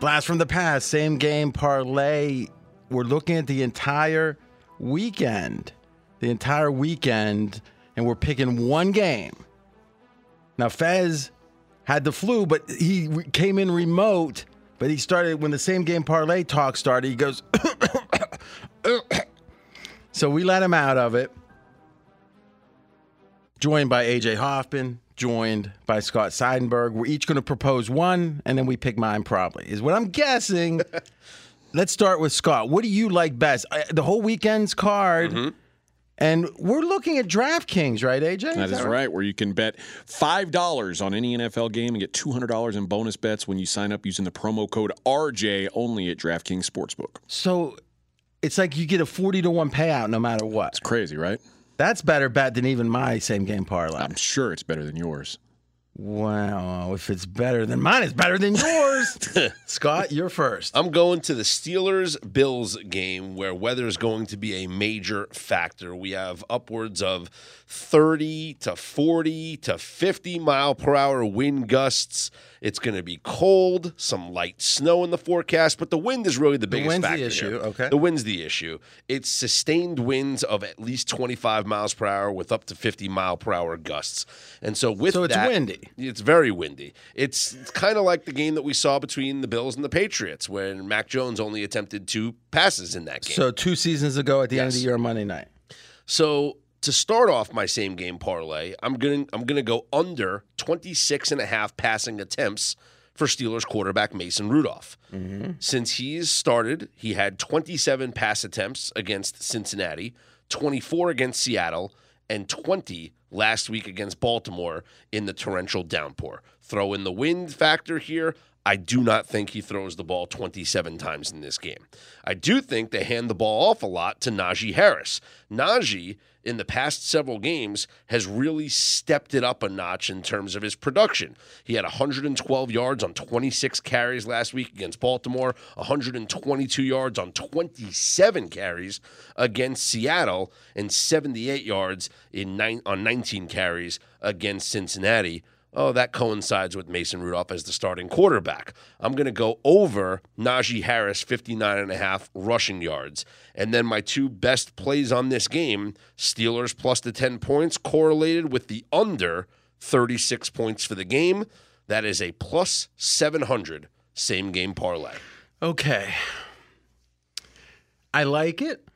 Blast from the past, same game parlay. We're looking at the entire weekend. The entire weekend, and we're picking one game. Now, Fez had the flu, but he came in remote. But he started when the same game parlay talk started. He goes, so we let him out of it. Joined by AJ Hoffman, joined by Scott Seidenberg. We're each going to propose one, and then we pick mine. Probably is what I'm guessing. Let's start with Scott. What do you like best? I, the whole weekend's card. Mm-hmm. And we're looking at DraftKings, right, AJ? That is right, where you can bet $5 on any NFL game and get $200 in bonus bets when you sign up using the promo code RJ only at DraftKings Sportsbook. So it's like you get a 40 to 1 payout no matter what. It's crazy, right? That's better bet than even my same game parlay. I'm sure it's better than yours. Wow, if it's better than mine, it's better than yours. Scott, you're first. I'm going to the Steelers Bills game where weather is going to be a major factor. We have upwards of 30 to 40 to 50 mile per hour wind gusts. It's going to be cold, some light snow in the forecast, but the wind is really the biggest wind's the factor. issue, here. okay. The wind's the issue. It's sustained winds of at least 25 miles per hour with up to 50 mile per hour gusts. And so with So it's that- windy. it's very windy. It's, it's kind of like the game that we saw between the Bills and the Patriots when Mac Jones only attempted two passes in that game. So two seasons ago at the end of the year on Monday night. So to start off my same game parlay, I'm going to I'm going to go under 26 and a half passing attempts for Steelers quarterback Mason Rudolph. Mm-hmm. Since he's started, he had 27 pass attempts against Cincinnati, 24 against Seattle, and 20 last week against Baltimore in the torrential downpour. Throw in the wind factor here. I do not think he throws the ball 27 times in this game. I do think they hand the ball off a lot to Najee Harris. Najee, in the past several games, has really stepped it up a notch in terms of his production. He had 112 yards on 26 carries last week against Baltimore, 122 yards on 27 carries against Seattle, and 78 yards in nine, on 19 carries against Cincinnati. Oh, that coincides with Mason Rudolph as the starting quarterback. I'm going to go over Najee Harris, 59 and a half rushing yards. And then my two best plays on this game Steelers plus the 10 points, correlated with the under 36 points for the game. That is a plus 700 same game parlay. Okay. I like it.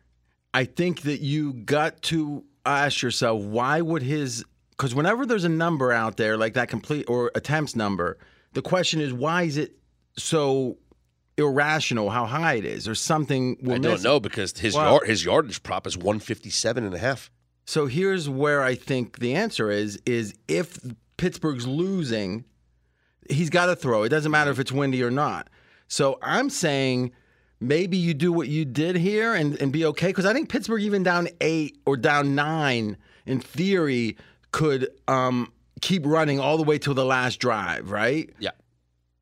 I think that you got to ask yourself why would his because whenever there's a number out there like that complete or attempts number, the question is why is it so irrational how high it is or something I don't know because his Well- yard, his yardage prop is 157 and a half. So here's where I think the answer is is if Pittsburgh's losing, he's got to throw. It doesn't matter if it's windy or not. So I'm saying maybe you do what you did here and, and be okay because I think Pittsburgh even down eight or down nine in theory could um, keep running all the way till the last drive, right? Yeah.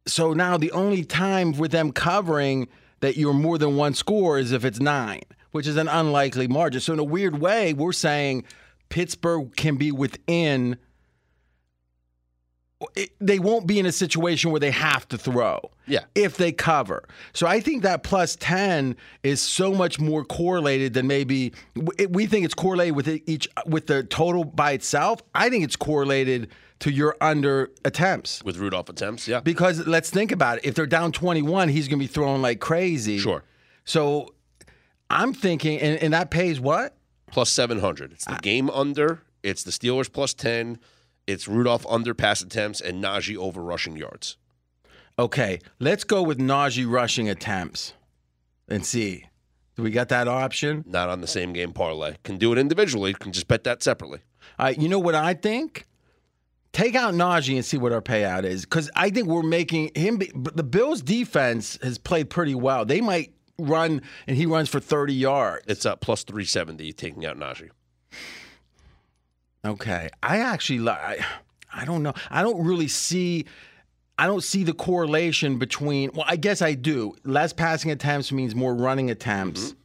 So now the only time with them covering that you're more than one score is if it's nine, which is an unlikely margin. So in a weird way, we're saying Pittsburgh can be within. It- They won't be in a situation where they have to throw. Yeah. If they cover. So I think that plus 10 is so much more correlated than maybe we think it's correlated with each with the total by itself. I think it's correlated to your under attempts. With Rudolph attempts, yeah. Because let's think about it. If they're down 21, he's going to be throwing like crazy. Sure. So I'm thinking, and, and that pays what? plus 700. It's the game under, it's the Steelers plus 10, it's Rudolph under pass attempts, and Najee over rushing yards. Okay, let's go with Najee rushing attempts and see. Do we got that option? Not on the same game parlay. Can do it individually, can just bet that separately. Right, you know what I think? Take out Najee and see what our payout is. Because I think we're making him. Be, but the Bills' defense has played pretty well. They might run, and he runs for 30 yards. It's up plus 370 taking out Najee. Okay. I actually I, I don't know. I don't really see I don't see the correlation between well, I guess I do. Less passing attempts means more running attempts. Mm-hmm.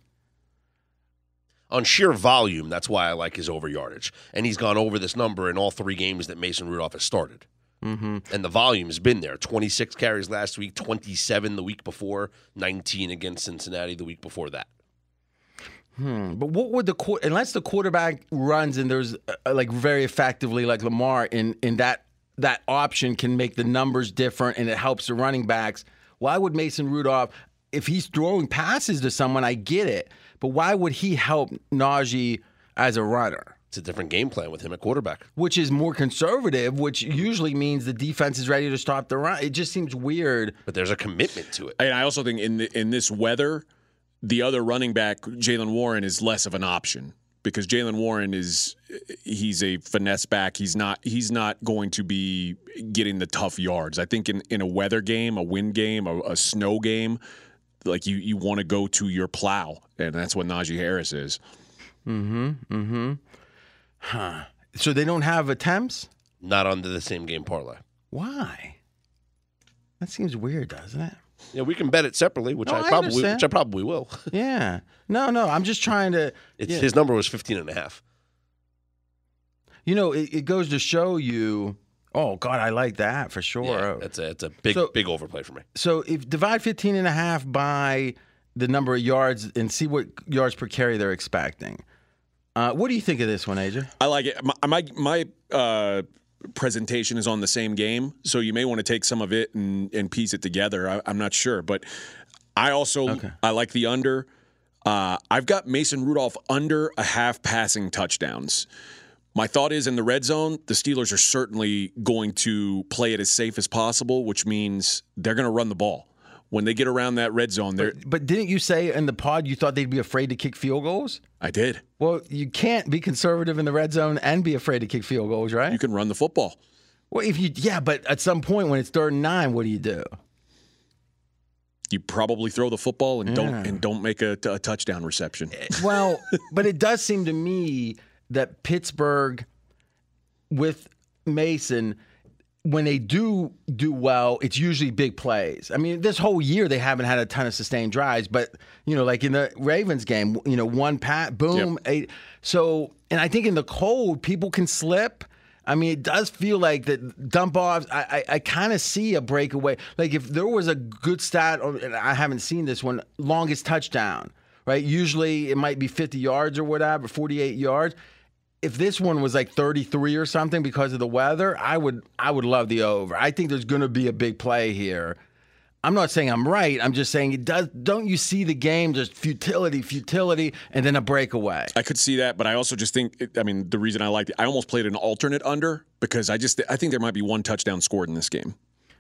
On sheer volume, that's why I like his over yardage. And he's gone over this number in all three games that Mason Rudolph has started. Mm-hmm. And the volume's been there. 26 carries last week, 27 the week before, 19 against Cincinnati the week before that. But what would the quar- unless the quarterback runs and there's uh, like very effectively like Lamar in in that that option can make the numbers different and it helps the running backs. Why would Mason Rudolph if he's throwing passes to someone? I get it, but why would he help Najee as a runner? It's a different game plan with him at quarterback. Which is more conservative, which usually means the defense is ready to stop the run. It just seems weird. But there's a commitment to it. And I also think in the, in this weather, the other running back, Jaylen Warren, is less of an option because Jaylen Warren is he's a finesse back. He's not he's not going to be getting the tough yards. I think in, in a weather game, a wind game, a, a snow game, like you you want to go to your plow, and that's what Najee Harris is. Mm-hmm. Mm-hmm. Huh. So they don't have attempts? Not under the same game parlay. Why? That seems weird, doesn't it? Yeah, we can bet it separately, which No, I I probably which I probably will. Yeah. No, no. I'm just trying to. It's, Yeah. His number was 15 and a half. You know, it, it goes to show you. Oh God, I like that for sure. Yeah, that's a, it's a big, So- big overplay for me. so if divide 15 and a half by the number of yards and see what yards per carry they're expecting. Uh, what do you think of this one, AJ? I like it. My my, my uh, presentation is on the same game, so you may want to take some of it and, and piece it together. I, I'm not sure, but I also Okay. I like the under. Uh, I've got Mason Rudolph under a half passing touchdowns. My thought is in the red zone, the Steelers are certainly going to play it as safe as possible, which means they're going to run the ball. When they get around that red zone, they're. But didn't you say in the pod you thought they'd be afraid to kick field goals? I did. Well, you can't be conservative in the red zone and be afraid to kick field goals, right? You can run the football. well, if you yeah, but at some point when it's third and nine, what do you do? You probably throw the football and don't and don't make a, a touchdown reception. Eh, well, but it does seem to me that Pittsburgh with Mason, when they do do well, it's usually big plays. I mean, this whole year they haven't had a ton of sustained drives, but you know, like in the Ravens game, you know, one pat, boom, eight. So, and I think in the cold, people can slip. I mean, it does feel like that dump offs. I I, I kind of see a breakaway. Like if there was a good stat, and I haven't seen this one, longest touchdown. Right? Usually it might be 50 yards or whatever, 48 yards. If this one was like 33 or something because of the weather, I would I would love the over. I think there's going to be a big play here. I'm not saying I'm right. I'm just saying it does. Don't you see the game just futility, futility, and then a breakaway? I could see that, but I also just think. I mean, the reason I liked it, I almost played an alternate under because I just I think there might be one touchdown scored in this game.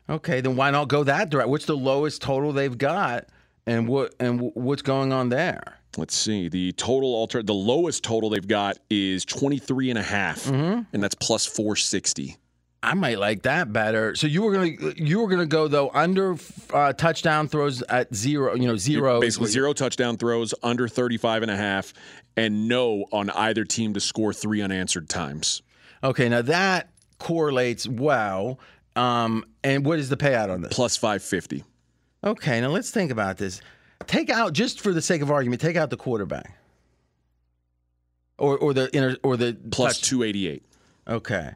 Okay, then why not go that direct? What's the lowest total they've got, and what and what's going on there? Let's see. The total alter the lowest total they've got is 23 and a half, and that's plus 460. I might like that better. So you were gonna you were gonna go though under uh, touchdown throws at zero. You know zero. Basically zero touchdown throws, under 35 and a half, and no on either team to score three unanswered times. Okay, now that correlates well. Um, and what is the payout on this? Plus 550. Okay, now let's think about this. Take out just for the sake of argument, take out the quarterback, or or the inter, or the 288. Okay.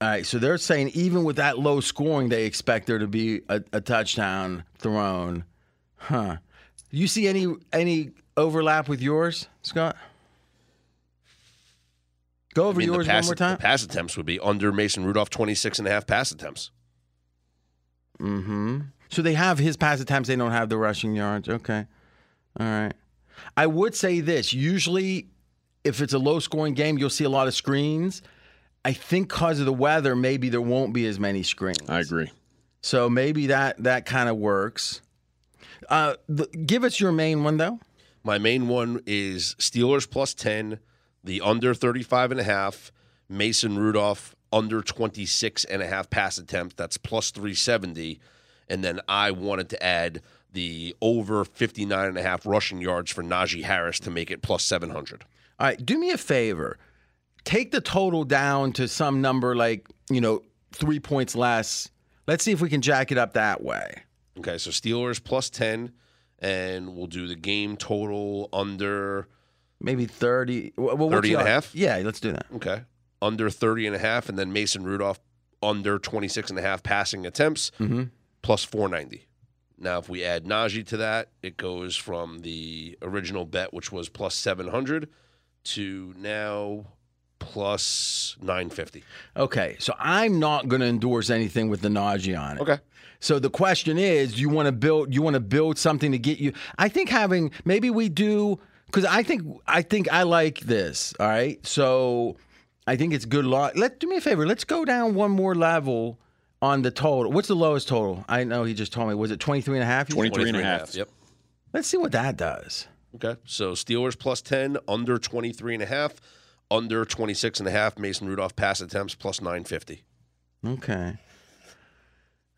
All right. So they're saying even with that low scoring, they expect there to be a, a touchdown thrown. Huh. You see any any overlap with yours, Scott? Go over I mean, yours pass, one more time. The pass attempts would be under Mason Rudolph 26 and a half pass attempts. Mm-hmm. So they have his pass attempts. They don't have the rushing yards. Okay. All right. I would say this. Usually, if it's a low scoring game, you'll see a lot of screens. I think because of the weather, maybe there won't be as many screens. I agree. So maybe that that kind of works. Uh, the, give us your main one though. My main one is Steelers plus 10, the under 35 and a half, Mason Rudolph under 26 and a half pass attempts. That's plus 370. And then I wanted to add the over 59 and a half rushing yards for Najee Harris to make it plus 700. All right, do me a favor. Take the total down to some number like you know three points less. Let's see if we can jack it up that way. Okay, so Steelers plus 10, and we'll do the game total under, Maybe thirty. Well, what's 30 and a half? Yeah, let's do that. okay, under 30 and a half, and then Mason Rudolph under 26 and a half passing attempts, mm-hmm. Plus 490. Now, if we add Najee to that, it goes from the original bet, which was plus 700, to now plus 950. Okay, so I'm not going to endorse anything with the Najee on it. Okay. So the question is, do you want to build? You want to build something to get you? I think having maybe we do because I think I think I like this. All right, so I think it's good. Law. Let do me a favor. Let's go down one more level on the total. What's the lowest total? I know he just told me. Was it 23 and a half? you said? 23 and a half. Yep. Let's see what that does. Okay. So Steelers plus 10, under 23 and a half, under 26 and a half, Mason Rudolph pass attempts plus 950. Okay.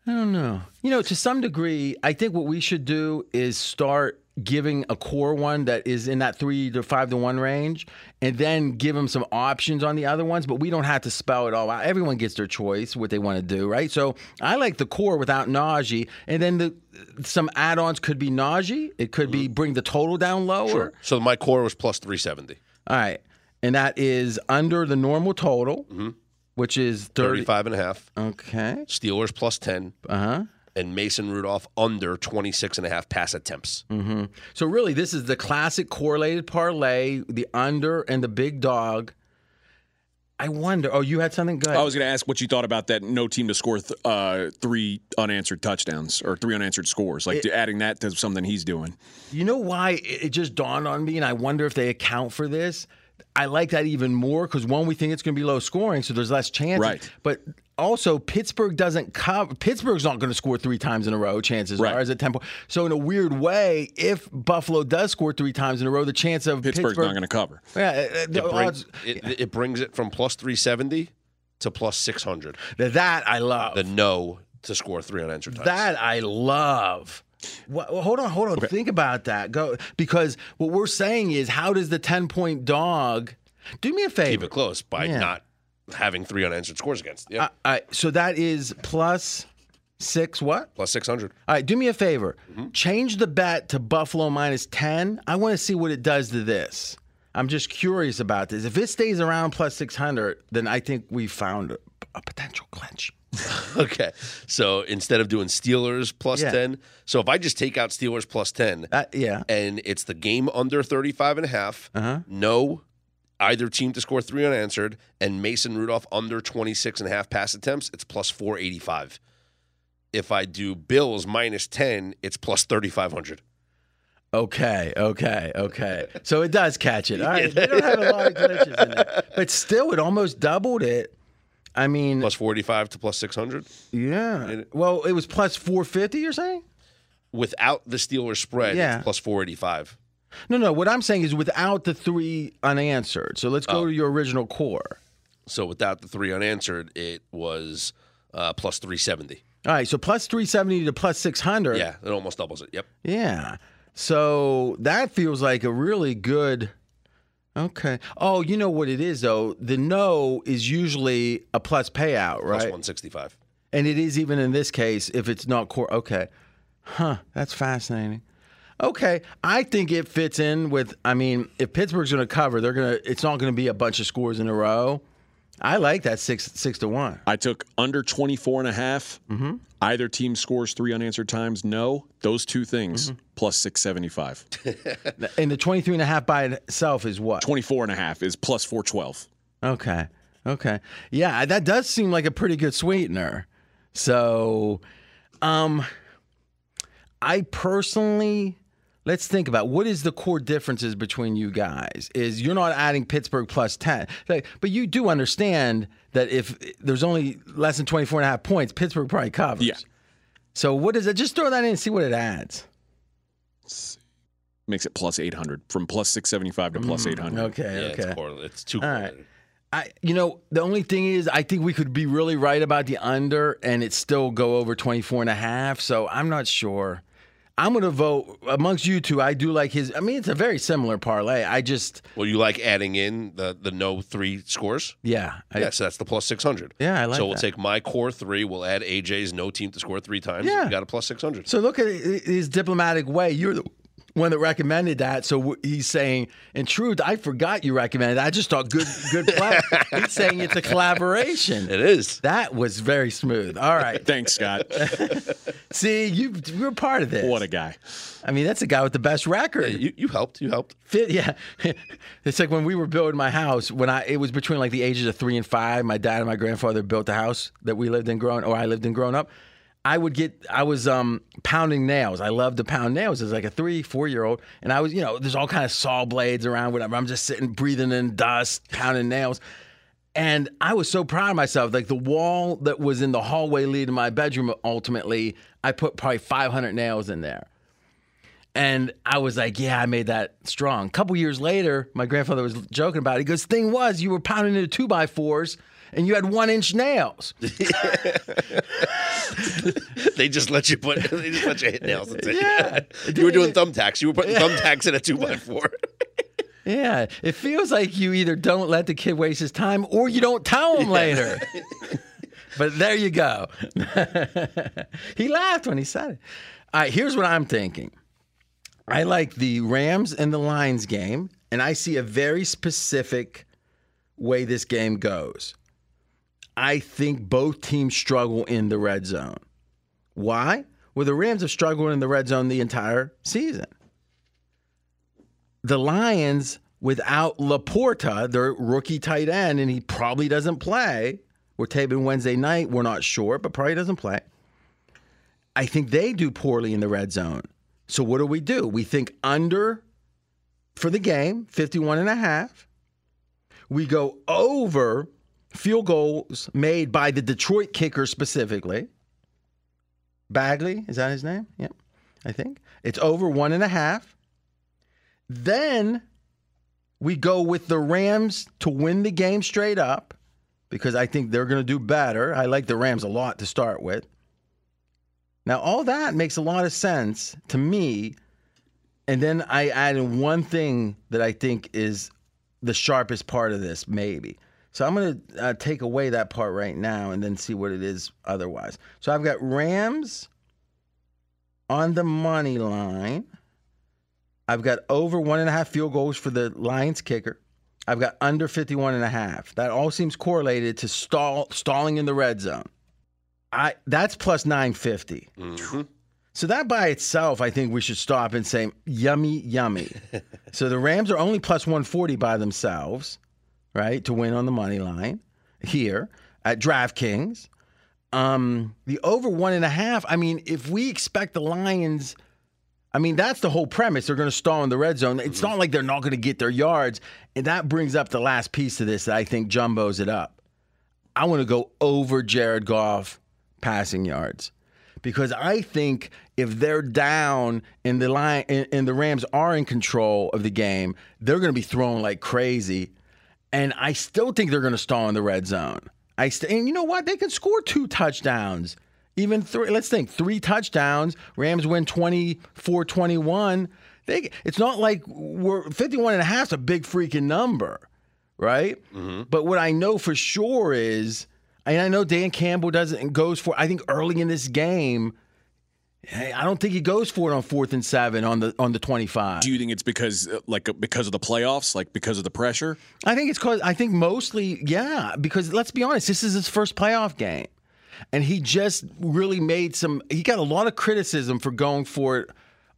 I don't know. You know, to some degree, I think what we should do is start giving a core one that is in that three to five to one range, and then give them some options on the other ones. But we don't have to spell it all out. Everyone gets their choice what they want to do, right? So I like the core without Najee, and then the some add-ons could be Najee. It could be bring the total down lower. So my core was plus 370. All right, and that is under the normal total, which is thirty. 35 and a half. Okay. Steelers plus 10, Uh huh. And Mason Rudolph under 26 and a half pass attempts. So really, this is the classic correlated parlay, the under and the big dog. I wonder. Oh, you had something good. I was going to ask what you thought about that no team to score th- uh, three unanswered touchdowns or three unanswered scores, like adding that to something he's doing. you know why it it just dawned on me, and I wonder if they account for this. I like that even more because one, we think it's going to be low scoring, so there's less chance. Right. But also, Pittsburgh doesn't cover. Pittsburgh's not going to score three times in a row. Chances Right. are, as a tempo. So in a weird way, if Buffalo does score three times in a row, the chance of Pittsburgh's Pittsburgh not going to cover. Yeah, uh, It, bring- odds- it, it brings it from plus 370 to plus 600. that I love. The no to score three unanswered touchdowns. That I love. Well, hold on, hold on. Think about that. Go because what we're saying is, how does the ten point dog do me a favor. Keep it close by Yeah. not having three unanswered scores against. Yeah. All right, so that is plus six. What? plus 600. All right, do me a favor. Mm-hmm. Change the bet to Buffalo minus ten. I want to see what it does to this. I'm just curious about this. If it stays around plus six hundred, then I think we found a, a potential clinch. Okay. So instead of doing Steelers plus Yeah. 10, so if I just take out Steelers plus 10 Uh, yeah. and it's the game under 35 and a half, Uh-huh. no either team to score three unanswered, and Mason Rudolph under 26 and a half pass attempts, it's plus 485. If I do Bills minus 10, it's plus 3,500. Okay, okay, okay. So it does catch it. All right, they don't have a lot of glitches in there, but still, it almost doubled it. I mean, Plus 45 to plus 600. yeah. Well, it was plus four fifty. You're saying? Without the Steelers spread, Yeah. it's plus 485. No, no. What I'm saying is without the three unanswered. So let's Oh. go to your original core. So without the three unanswered, it was uh, plus 370. All right, so plus three seventy to plus six hundred. Yeah, it almost doubles it. Yep. Yeah. So that feels like a really good. Okay. Oh, you know what it is though. The no is usually a plus payout, right? 165. And it is even in this case if it's not core. Okay. Huh. That's fascinating. Okay. I think it fits in with, I mean, if Pittsburgh's going to cover, they're going to, it's not going to be a bunch of scores in a row. I like that six, six to one. I took under 24 and a half. Mm-hmm. Either team scores three unanswered times. No. Those two things Mm-hmm. plus 675. And the 23 and a half by itself is what? 24 and a half is plus 412. Okay. Okay. Yeah, that does seem like a pretty good sweetener. So, um, I personally, let's think about what is the core differences between you guys. Is you're not adding Pittsburgh plus 10, Like, but you do understand that if there's only less than 24 and a half points, Pittsburgh probably covers. Yeah. So what is it? Just throw that in and see what it adds. Makes it plus 800 from plus 675 to plus mm-hmm. 800. Okay. Yeah, okay. it's, correl- it's too All right. correlated. I, you know, the only thing is, I think we could be really right about the under and it still go over 24 and a half. So I'm not sure. I'm going to vote amongst you two. I do like his. I mean, it's a very similar parlay. I just, Well, you like adding in the the no three scores? yeah. I, yeah, so that's the plus 600. Yeah, I like So we'll that. take my core three. We'll add AJ's no team to score three times. Yeah. You got a plus 600. So look at his diplomatic way. You're the, one that recommended that. So he's saying, in truth, I forgot you recommended. That. I just thought good, good play. he's saying it's a collaboration. It is. That was very smooth. All right. Thanks, Scott. See, you you're part of this. what a guy. I mean, that's a guy with the best record. You, you helped. You helped. Fit, yeah. it's like when we were building my house. When I it was between like the ages of three and five. My dad and my grandfather built the house that we lived in growing, or I lived in growing up. I would get, I was um, pounding nails. I loved to pound nails as like a three, four year old, and I was, you know, there's all kind of saw blades around, whatever. I'm just sitting, breathing in dust, pounding nails. And I was so proud of myself. Like the wall that was in the hallway leading to my bedroom, ultimately, I put probably 500 nails in there. And I was like, yeah, I made that strong. A couple years later, my grandfather was joking about it. He goes, thing was, you were pounding into two by fours and you had one inch nails. They just let you put. They just let you hit nails. Yeah. you were doing thumbtacks. You were putting thumbtacks in a two by four. Yeah, it feels like you either don't let the kid waste his time or you don't tell him later. but there you go. he laughed when he said it. All right, here's what I'm thinking. I like the Rams and the Lions game, and I see a very specific way this game goes. I think both teams struggle in the red zone. Why? Well, the Rams have struggled in the red zone the entire season the Lions without LaPorta, their rookie tight end, and he probably doesn't play. We're taping Wednesday night. We're not sure, but probably doesn't play. I think they do poorly in the red zone. So what do we do? We think under for the game, 51 and a half. We go over field goals made by the Detroit kicker specifically. Badgley, is that his name? Yep, I think. It's over one and a half. Then we go with the Rams to win the game straight up because I think they're going to do better. I like the Rams a lot to start with. Now, all that makes a lot of sense to me. And then I add in one thing that I think is the sharpest part of this, maybe. So I'm going to uh, take away that part right now and then see what it is otherwise. So I've got Rams on the money line. I've got over one and a half field goals for the Lions kicker. I've got under 51 and a half. That all seems correlated to stall stalling in the red zone. I that's plus 950. So that by itself, I think we should stop and say yummy, yummy. so the Rams are only plus 140 by themselves, right, to win on the money line here at DraftKings. Um, the over one and a half. I mean, if we expect the Lions I mean, that's the whole premise. They're going to stall in the red zone. It's not like they're not going to get their yards. And that brings up the last piece of this that I think jumbos it up. I want to go over Jared Goff passing yards because I think if they're down and the line and, and the Rams are in control of the game, they're going to be throwing like crazy. And I still think they're going to stall in the red zone. I st- and you know what? They can score two touchdowns. Even three, let's think three touchdowns. Rams win 24 21. They, it's not like we're 51 and a half is a big freaking number, right? Mm-hmm. But what I know for sure is, and I know Dan Campbell doesn't and goes for, I think early in this game, I don't think he goes for it on fourth and seven on the on the 25. Do you think it's because uh, like uh, because of the playoffs, like because of the pressure? I think it's cause I think mostly, yeah, because let's be honest, this is his first playoff game. And he just really made some he got a lot of criticism for going for it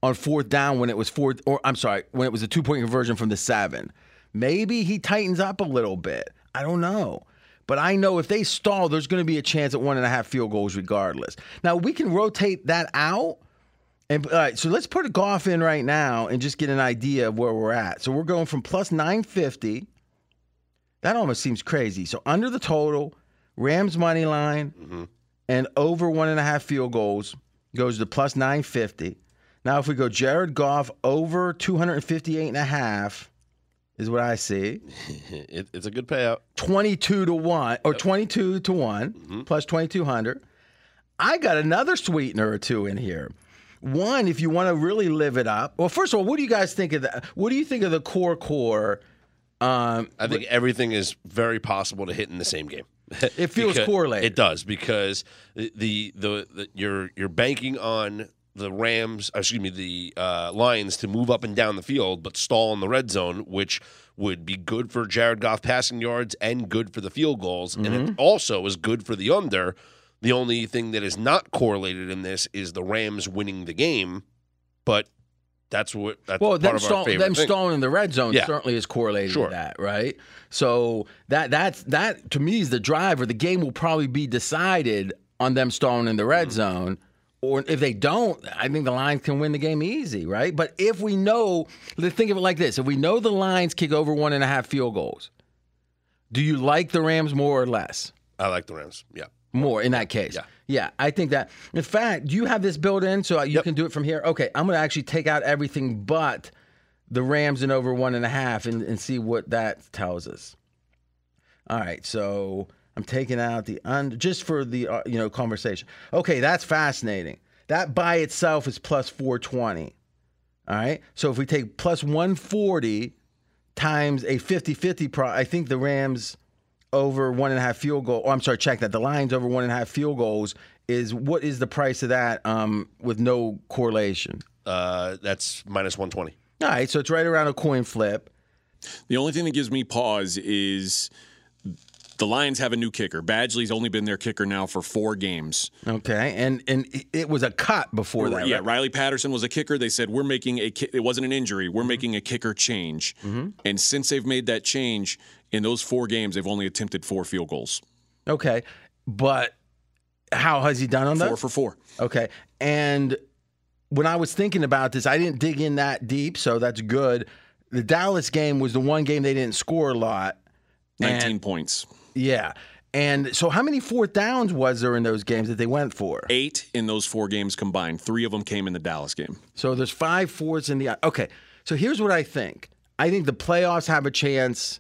on fourth down when it was fourth or I'm sorry, when it was a two point conversion from the seven. Maybe he tightens up a little bit. I don't know. But I know if they stall, there's going to be a chance at one and a half field goals regardless. Now we can rotate that out. And all right, so let's put a Goff in right now and just get an idea of where we're at. So we're going from plus 950. That almost seems crazy. So under the total, Rams money line mm-hmm. and over one and a half field goals goes to plus 950. Now, if we go Jared Goff over 258 and a half, is what I see. It, it's a good payout. 22 to 1 or 22 to one plus 2200 i got another sweetener or two in here one if you want to really live it up well first of all what do you guys think of that what do you think of the core core um, I think everything is very possible to hit in the same game. It feels correlated. It does because the, the the the you're you're banking on the Rams, excuse me, the uh, Lions to move up and down the field, but stall in the red zone, which would be good for Jared Goff passing yards and good for the field goals, and Mm-hmm. it also is good for the under. The only thing that is not correlated in this is the Rams winning the game, but that's what that's Well, part them, of our stall, them stalling in the red zone Yeah. certainly is correlated Sure. to that, right? So that that's that to me is the driver. The game will probably be decided on them stalling in the red Mm-hmm. zone. Or if they don't, I think the Lions can win the game easy, right? But if we know, let's think of it like this: if we know the Lions kick over one and a half field goals, do you like the Rams more or less? I like the Rams. Yeah. More in that case. Yeah. Yeah, I think that. In fact, do you have this built in so you Yep. can do it from here? Okay, I'm going to actually take out everything but the Rams and over one and a half and, and see what that tells us. All right, so I'm taking out the under just for the uh, you know conversation. Okay, that's fascinating. That by itself is plus 420. All right, so if we take plus 140 times a 50-50 pro, I think the Rams over one and a half field goal. Oh, I'm sorry, check that. The Lions over one and a half field goals is what is the price of that um, with no correlation? Uh, that's minus 120. All right, so it's right around a coin flip. The only thing that gives me pause is the Lions have a new kicker. Badgley's only been their kicker now for four games. Okay, and and it- was a cut before that. yeah, right? Riley Patterson was a kicker. They said we're making a. ki- It wasn't an injury. Mm-hmm. We're making a kicker change. And since they've made that change in those four games, they've only attempted four field goals. Okay, but how has he done on that? Four for four. Okay, and when I was thinking about this, I didn't dig in that deep, so that's good. The Dallas game was the one game they didn't score a lot. And- Nineteen points. Yeah. And so, how many fourth downs was there in those games that they went for? Eight in those four games combined. Three of them came in the Dallas game. So there's five fourths in the. Okay. So here's what I think. I think the playoffs have a chance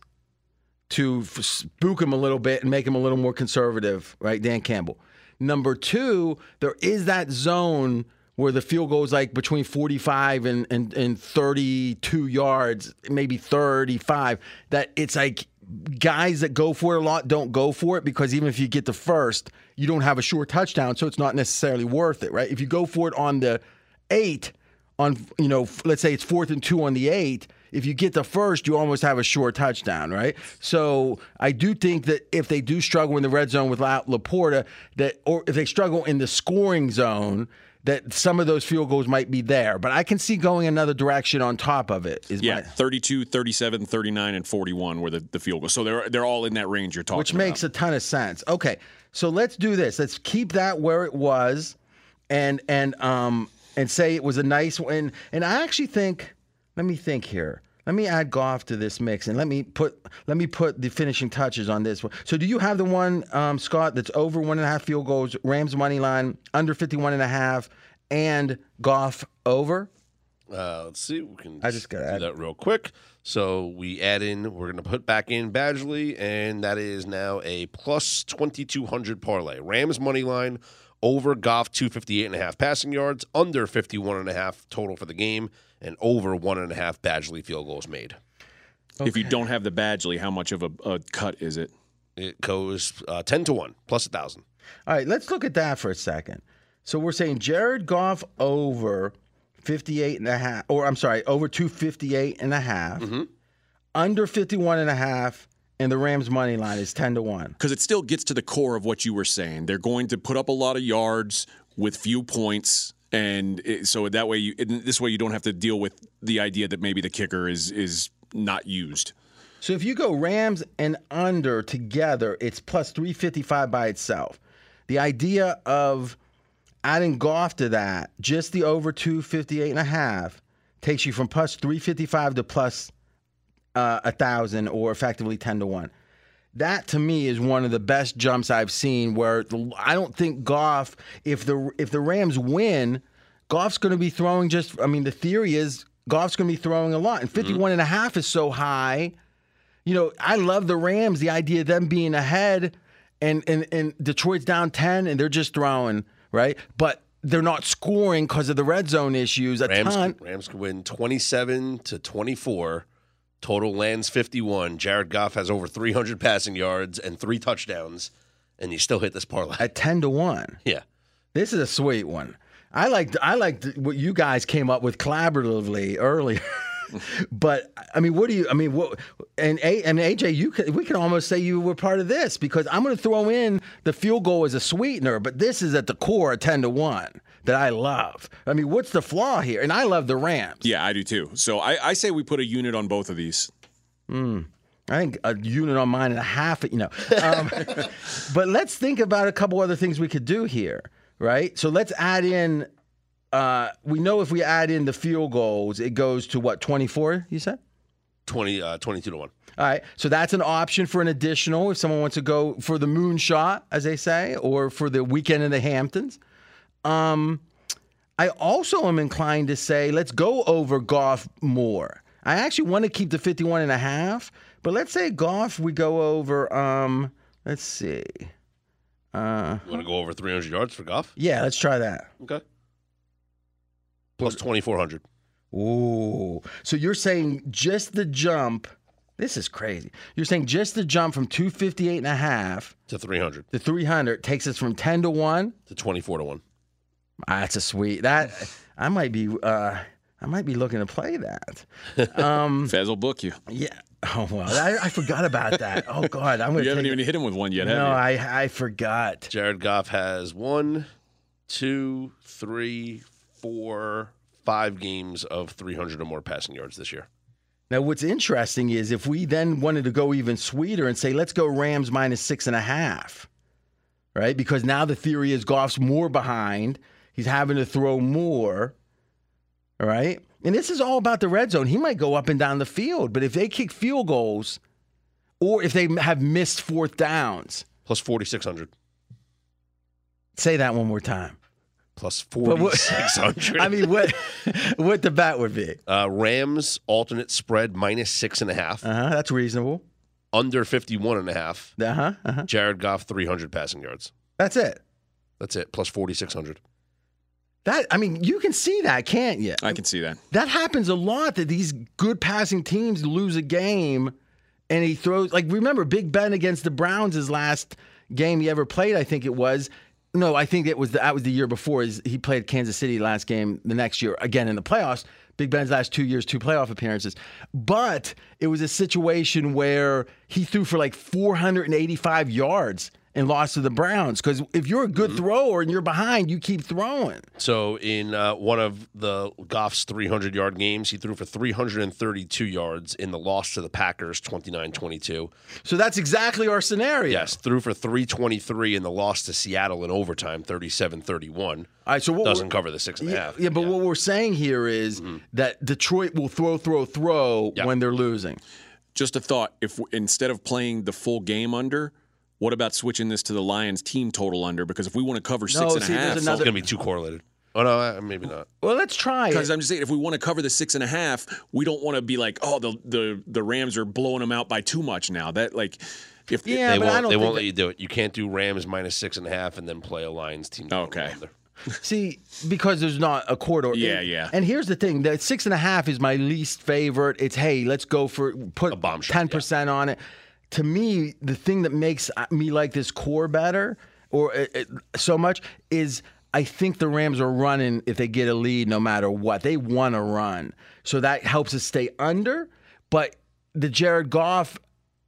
to spook him a little bit and make him a little more conservative, right? Dan Campbell. Number two, there is that zone where the field goes like between 45 and, and, and 32 yards, maybe 35, that it's like guys that go for it a lot don't go for it because even if you get the first, you don't have a sure touchdown, so it's not necessarily worth it, right? If you go for it on the eight, on you know, let's say it's fourth and two on the eight. If you get the first, you almost have a sure touchdown, right? So I do think that if they do struggle in the red zone without LaPorta, that or if they struggle in the scoring zone, that some of those field goals might be there. But I can see going another direction on top of it. Is Yeah, my, 32, 37, 39, and 41 were the, the field goals. So they're they're all in that range you're talking which about. makes a ton of sense. Okay, so let's do this. Let's keep that where it was, and and um and say it was a nice one. And I actually think, let me think here. Let me add Goff to this mix, and let me put let me put the finishing touches on this one. So, do you have the one, um, Scott, that's over one and a half field goals, Rams money line under 51 and a half, and Goff over? Uh, let's see. We can I just gotta do add- that real quick. So we add in. We're going to put back in Badgley, and that is now a plus twenty two hundred parlay. Rams money line over Goff two fifty eight and a half passing yards, under fifty one and a half total for the game, and over one and a half Badgley field goals made. If you don't have the Badgley, how much of a, a cut is it? It goes uh, ten to one plus a thousand. All right, let's look at that for a second. So we're saying Jared Goff over 58 and a half, or I'm sorry, over 258 and a half, under 51 and a half, and the Rams money line is 10 to 1. because it still gets to the core of what you were saying. They're going to put up a lot of yards with few points, and it, so that way you this way you don't have to deal with the idea that maybe the kicker is is not used. So if you go Rams and under together, it's plus 355 by itself. The idea of adding Goff to that, just the over 258 and a half, takes you from plus 355 to plus uh, a thousand or effectively 10 to 1. That to me is one of the best jumps I've seen where the, I don't think Goff if the if the Rams win, Goff's going to be throwing just I mean the theory is Goff's going to be throwing a lot and mm-hmm. 51 and a half is so high. You know, I love the Rams, the idea of them being ahead and and and Detroit's down 10 and they're just throwing, right? But they're not scoring because of the red zone issues a Rams ton. Rams could win twenty seven to twenty four. Total lands fifty one. Jared Goff has over three hundred passing yards and three touchdowns, and you still hit this parlay. at 10 to 1. yeah. This is a sweet one. I liked I liked what you guys came up with collaboratively earlier. but I mean, what do you? I mean, what? And A, and AJ, you could, we can almost say you were part of this because I'm going to throw in the field goal as a sweetener, but this is at the core a ten to one that I love. I mean, what's the flaw here? And I love the Rams. Yeah, I do too. So I, I say we put a unit on both of these. Hmm. I think a unit on mine and a half, you know. Um, but let's think about a couple other things we could do here, right? So let's add in. Uh, we know if we add in the field goals, it goes to what twenty four. You said. 20, uh, 22 to 1. All right, so that's an option for an additional if someone wants to go for the moonshot, as they say, or for the weekend in the Hamptons. Um, I also am inclined to say let's go over Goff more. I actually want to keep the 51 and a half, but let's say Goff we go over um let's see. Uh You want to go over 300 yards for Goff? yeah, let's try that. Okay. Plus 2,400. Ooh. So you're saying just the jump this is crazy. You're saying just the jump from 258 and a half to 300 to 300 takes us from 10 to 1 to 24 to 1. Ah, That's a sweet. That I might be. Uh, I might be looking to play that. Um, Fez will book you. yeah. Oh well, I, I forgot about that. Oh God, I'm gonna. You haven't even it. hit him with one yet, No, have you? I I forgot. Jared Goff has one, two, three, four, five games of 300 or more passing yards this year. Now, what's interesting is if we then wanted to go even sweeter and say, let's go Rams minus six and a half, right? Because now the theory is Goff's more behind. He's having to throw more, all right? And this is all about the red zone. He might go up and down the field, but if they kick field goals or if they have missed fourth downs, Plus 4,600. say that one more time. Plus But what- 4,600. I mean, what what the bet would be? uh, Rams alternate spread minus six and a half, Uh huh. That's reasonable. under 51 and a half. Uh huh. Uh-huh. Jared Goff 300 passing yards. That's it. That's it. Plus 4,600. That I mean, you can see that, can't you? I can see that. That happens a lot that these good passing teams lose a game and he throws like remember Big Ben against the Browns his last game he ever played, I think it was. No, I think it was the, that was the year before. Is he played Kansas City last game the next year again in the playoffs. Big Ben's last two years, two playoff appearances. But it was a situation where he threw for like 485 yards and lost to the Browns. Because if you're a good thrower and you're behind, you keep throwing. So in uh, one of the Goff's 300 yard games, he threw for 332 yards in the loss to the Packers 29-22. So that's exactly our scenario. Yes, threw for 323 in the loss to Seattle in overtime 37-31. All right. So what Doesn't cover the six and a Yeah, half. yeah, but what we're saying here is that Detroit will throw, throw, throw Yeah. when they're losing. Just a thought: if instead of playing the full game under, what about switching this to the Lions team total under? Because if we want to cover six and a half, see, there's It's another- going to be too correlated. Oh no, uh, maybe not. Well, let's try Because. I'm just saying, if we want to cover the six and a half, we don't want to be like, oh, the the the Rams are blowing them out by too much now. That like, if Yeah, they but I won't. don't They won't that- let you do it. You can't do Rams minus six and a half and then play a Lions team. total Okay. under. See, because there's not a corridor. Yeah, And- yeah. And here's the thing: that six and a half is my least favorite. It's hey, let's go for put A bomb ten percent on it. To me, the thing that makes uh, me like this core better, or uh, uh, so much, is I think the Rams are running if they get a lead, no matter what. They want to run, so that helps us stay under. But the Jared Goff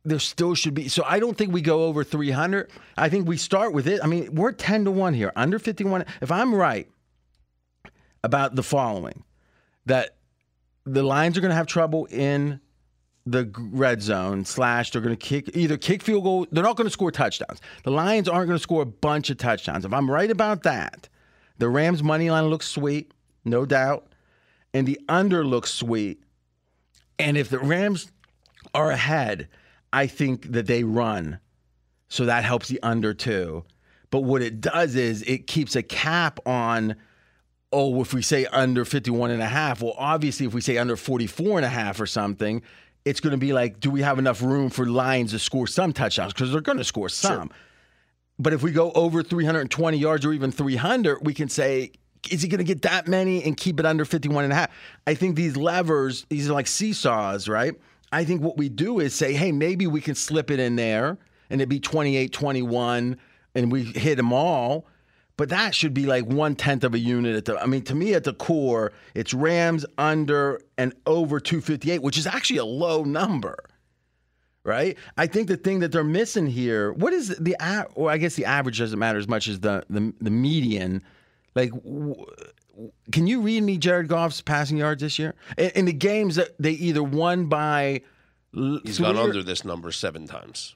there still should be. So I don't think we go over 300. I think we start with it. I mean, we're 10 to 1 here, under 51. If I'm right about the following, that the Lions are going to have trouble in the red zone, slash, they're going to kick either kick field goal. They're not going to score touchdowns. The Lions aren't going to score a bunch of touchdowns. If I'm right about that, the Rams' money line looks sweet, no doubt. And the under looks sweet. And if the Rams are ahead, I think that they run. So that helps the under too. But what it does is it keeps a cap on, oh, if we say under 51 and a half, well, obviously if we say under 44 and a half or something, it's going to be like, do we have enough room for Lions to score some touchdowns? Because they're going to score some. But if we go over 320 yards or even 300, we can say, is he going to get that many and keep it under 51 and a half? I think these levers, these are like seesaws, right? I think what we do is say, hey, maybe we can slip it in there and it'd be 28 21 and we hit them all. But that should be like one tenth of a unit. At the, I mean, to me, at the core, it's Rams under and over 258, which is actually a low number, right? I think the thing that they're missing here, what is the, or I guess the average doesn't matter as much as the the, the median. Like, can you read me Jared Goff's passing yards this year in, in the games that they either won by? He's gone under this number seven times.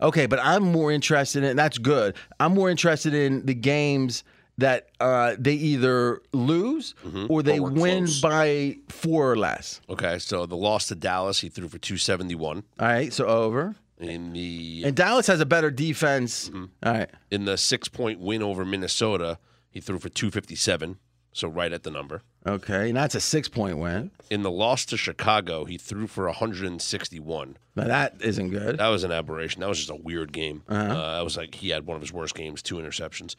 Okay, but I'm more interested in that's good. I'm more interested in the games that uh, they either lose or they Or win close. by four or less. Okay, so the loss to Dallas, he threw for 271. All right, so over. In the And Dallas has a better defense. Mm-hmm. All right, in the six point win over Minnesota, he threw for 257, so right at the number. Okay, and that's a six point win. In the loss to Chicago, he threw for 161. Now that isn't good. That was an aberration. That was just a weird game. uh that was like he had one of his worst games, two interceptions.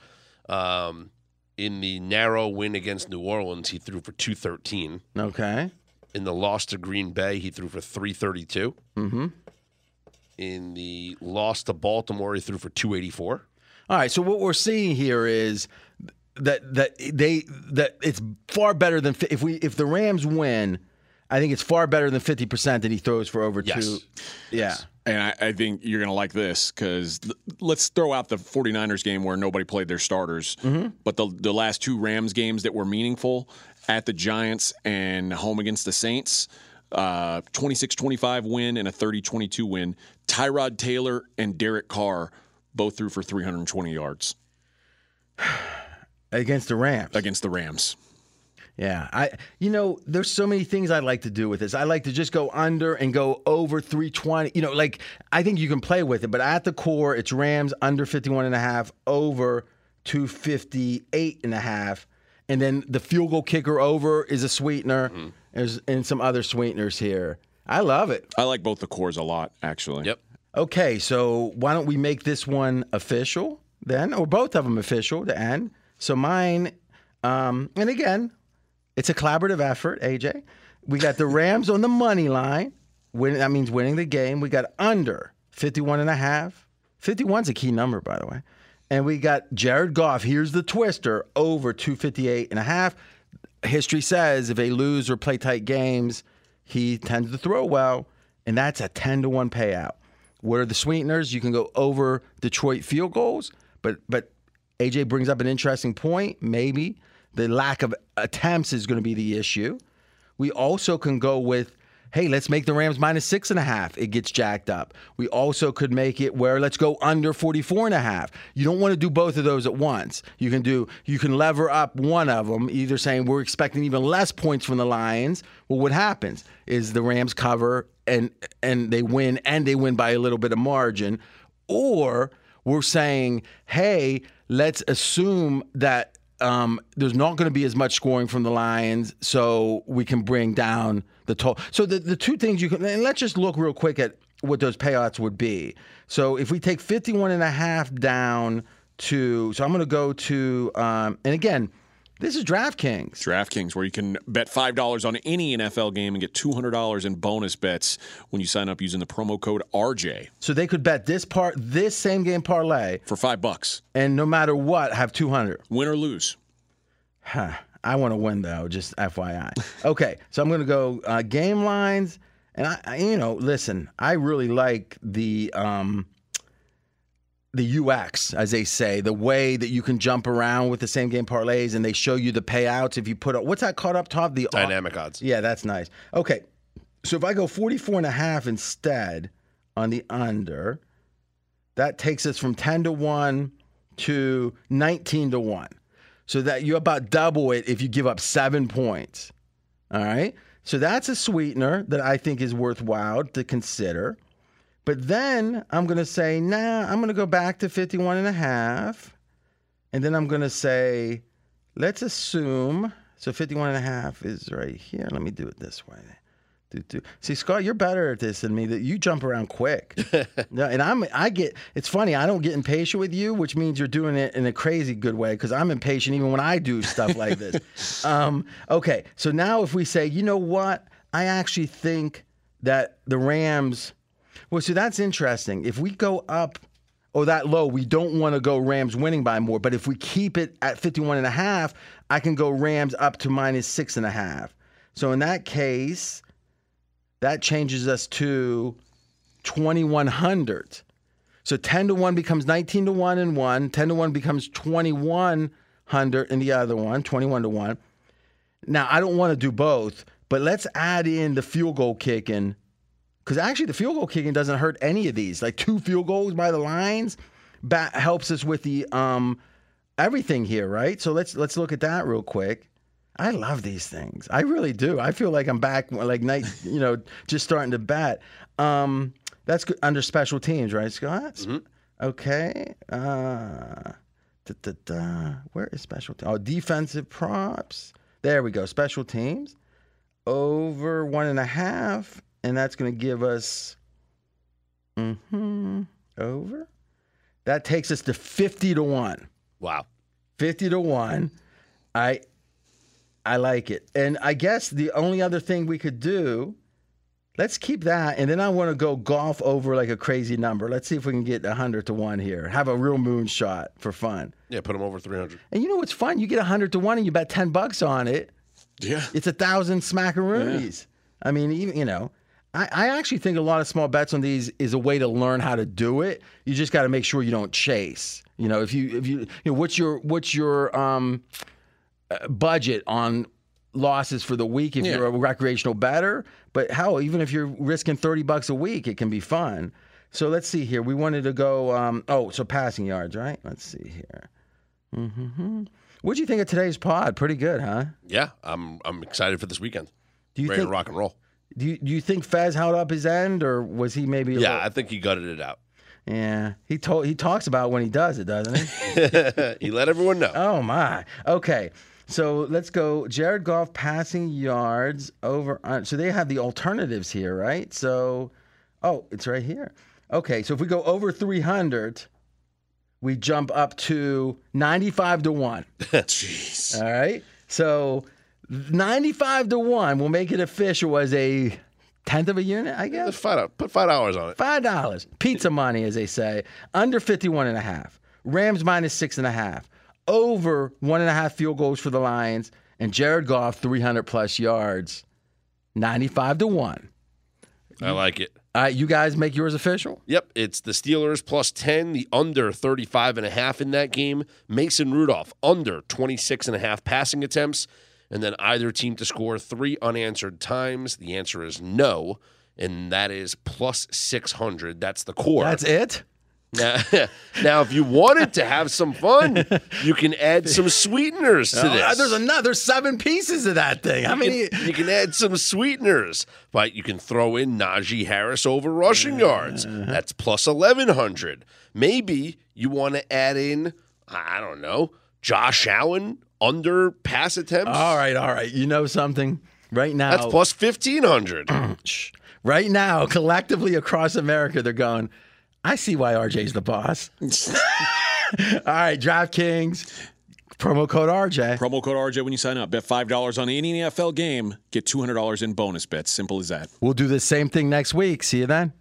Um, in the narrow win against New Orleans, he threw for 213. Okay, In the loss to Green Bay, he threw for 332. Mm-hmm. In the loss to Baltimore, he threw for 284. all right. So what we're seeing here is that that they that it's far better than if we if the Rams win. I think it's far better than fifty percent that he throws for over Yes. two. Yeah. And I, I think you're going to like this because th- let's throw out the 49ers game where nobody played their starters. But the, the last two Rams games that were meaningful at the Giants and home against the Saints, uh, 26 25 win and a 30 22 win. Tyrod Taylor and Derek Carr both threw for 320 yards Against the Rams. against the Rams. Yeah, I you know, there's so many things I like to do with this. I like to just go under and go over 320. You know, like I think you can play with it, but at the core it's Rams under 51 and a half, over 258 and a half, and then the field goal kicker over is a sweetener. Mm-hmm. There's and some other sweeteners here. I love it. I like both the cores a lot, actually. Yep. Okay, so why don't we make this one official then, or both of them official to end? So mine, um, and again, it's a collaborative effort, AJ. We got the Rams on the money line. Win, that means winning the game. We got under 51 and a half. 51's a key number, by the way. And we got Jared Goff. Here's the twister over 258 and a half. History says if they lose or play tight games, he tends to throw well, and that's a 10 to 1 payout. What are the sweeteners? You can go over Detroit field goals, but but AJ brings up an interesting point. Maybe the lack of attempts is going to be the issue. We also can go with, hey, let's make the Rams minus six and a half. It gets jacked up. We also could make it where let's go under 44 and a half. You don't want to do both of those at once. You can do, you can lever up one of them, either saying we're expecting even less points from the Lions. Well, what happens is the Rams cover and and they win and they win by a little bit of margin. Or we're saying, hey, let's assume that um, there's not going to be as much scoring from the Lions, so we can bring down the total. So the, the two things you can, and let's just look real quick at what those payouts would be. So if we take 51 and a half down to, so I'm going to go to, um, and again, this is DraftKings. DraftKings, where you can bet $5 on any NFL game and get $200 in bonus bets when you sign up using the promo code RJ So they could bet this part, this same game parlay, for 5 bucks. and no matter what, have 200. Win or lose. Huh. I want to win though, just FYI. Okay, so I'm going to go uh, game lines, and I, I, you know, listen, I really like the um, the UX, as they say, the way that you can jump around with the same game parlays, and they show you the payouts if you put up. What's that called up top? The Dynamic odds. Yeah, that's nice. Okay, so if I go 44 and a half instead on the under, that takes us from 10 to 1 to 19 to 1. So that you about double it if you give up seven points. All right. So that's a sweetener that I think is worthwhile to consider. But then I'm going to say, nah, I'm going to go back to 51 and a half. And then I'm going to say, let's assume, so 51 and a half is right here. Let me do it this way. Do, do. See, Scott, you're better at this than me. That you jump around quick. no, and I'm, I get. It's funny. I don't get impatient with you, which means you're doing it in a crazy good way. Because I'm impatient even when I do stuff like this. um, okay, so now if we say, you know what, I actually think that the Rams. Well, so that's interesting. If we go up, oh, that low, we don't want to go Rams winning by more. But if we keep it at 51 and a half, I can go Rams up to minus six and a half. So in that case, that changes us to 2100. So 10 to 1 becomes 19 to 1 in one, 10 to 1 becomes 2100 in the other one, 21 to 1. Now, I don't want to do both, but let's add in the field goal kicking because actually the field goal kicking doesn't hurt any of these. Like two field goals by the Lions ba- helps us with the um everything here, right? So let's let's look at that real quick. I love these things. I really do. I feel like I'm back like night, you know, just starting to bat. Um that's good under special teams, right, Scott? Okay. Uh da, da, da. Where is special teams? Oh, defensive props. There we go. Special teams over one and a half, and that's going to give us mm-hmm, over. That takes us to fifty to one. Wow. Fifty to one. I I like it, and I guess the only other thing we could do. Let's keep that, and then I want to go Goff over like a crazy number. Let's see if we can get hundred to one here. Have a real moon shot for fun. Yeah, put them over 300. And you know what's fun? You get hundred to one, and you bet ten bucks on it. Yeah. It's a thousand smackaroonies. I mean, even you know, I, I actually think a lot of small bets on these is a way to learn how to do it. You just got to make sure you don't chase. You know, if you if you you know what's your what's your um uh, budget on losses for the week if Yeah. you're a recreational bettor. But hell, even if you're risking thirty bucks a week, it can be fun. So let's see here. We wanted to go. Um, oh, so passing yards, right? Let's see here. hmm What do you think of today's pod? Pretty good, huh? Yeah, I'm I'm excited for this weekend. Do you Ready think to rock and roll. Do you, do you think Fez held up his end, or was he maybe? Yeah, little- I think he gutted it out. yeah. He told he talks about when he does it, doesn't he? he let everyone know. oh my. Okay, so let's go. Jared Goff passing yards over. On, so they have the alternatives here, right? So, oh, it's right here. Okay, so if we go over three hundred, we jump up to ninety-five to one. Jeez. All right. So 95 to 1 will make it official as a tenth of a unit, I guess. Put five, put five hours on it. Five dollars. Pizza money, as they say. Under 51 and a half. Rams minus six and a half. Over one and a half field goals for the Lions. And Jared Goff, 300 plus yards. 95 to 1. I like it. All right, you guys make yours official? Yep, it's the Steelers plus 10, the under 35 and a half in that game. Mason Rudolph under 26 and a half passing attempts and then either team to score 3 unanswered times. The answer is no, and that is plus 600. That's the core. That's it? Now, now, if you wanted to have some fun, you can add some sweeteners to Oh, this. there's another seven pieces of that thing. How many? you, can, you can add some sweeteners, but you can throw in Najee Harris over rushing uh-huh. yards. That's plus 1,100. Maybe you want to add in, I don't know, Josh Allen under pass attempts. All right, all right. You know something? Right now, That's plus 1,500. Right now, collectively across America, they're going, I see why RJ's the boss. All right, DraftKings, promo code RJ. Promo code RJ when you sign up. Bet $5 on any NFL game, get $200 in bonus bets. Simple as that. We'll do the same thing next week. See you then.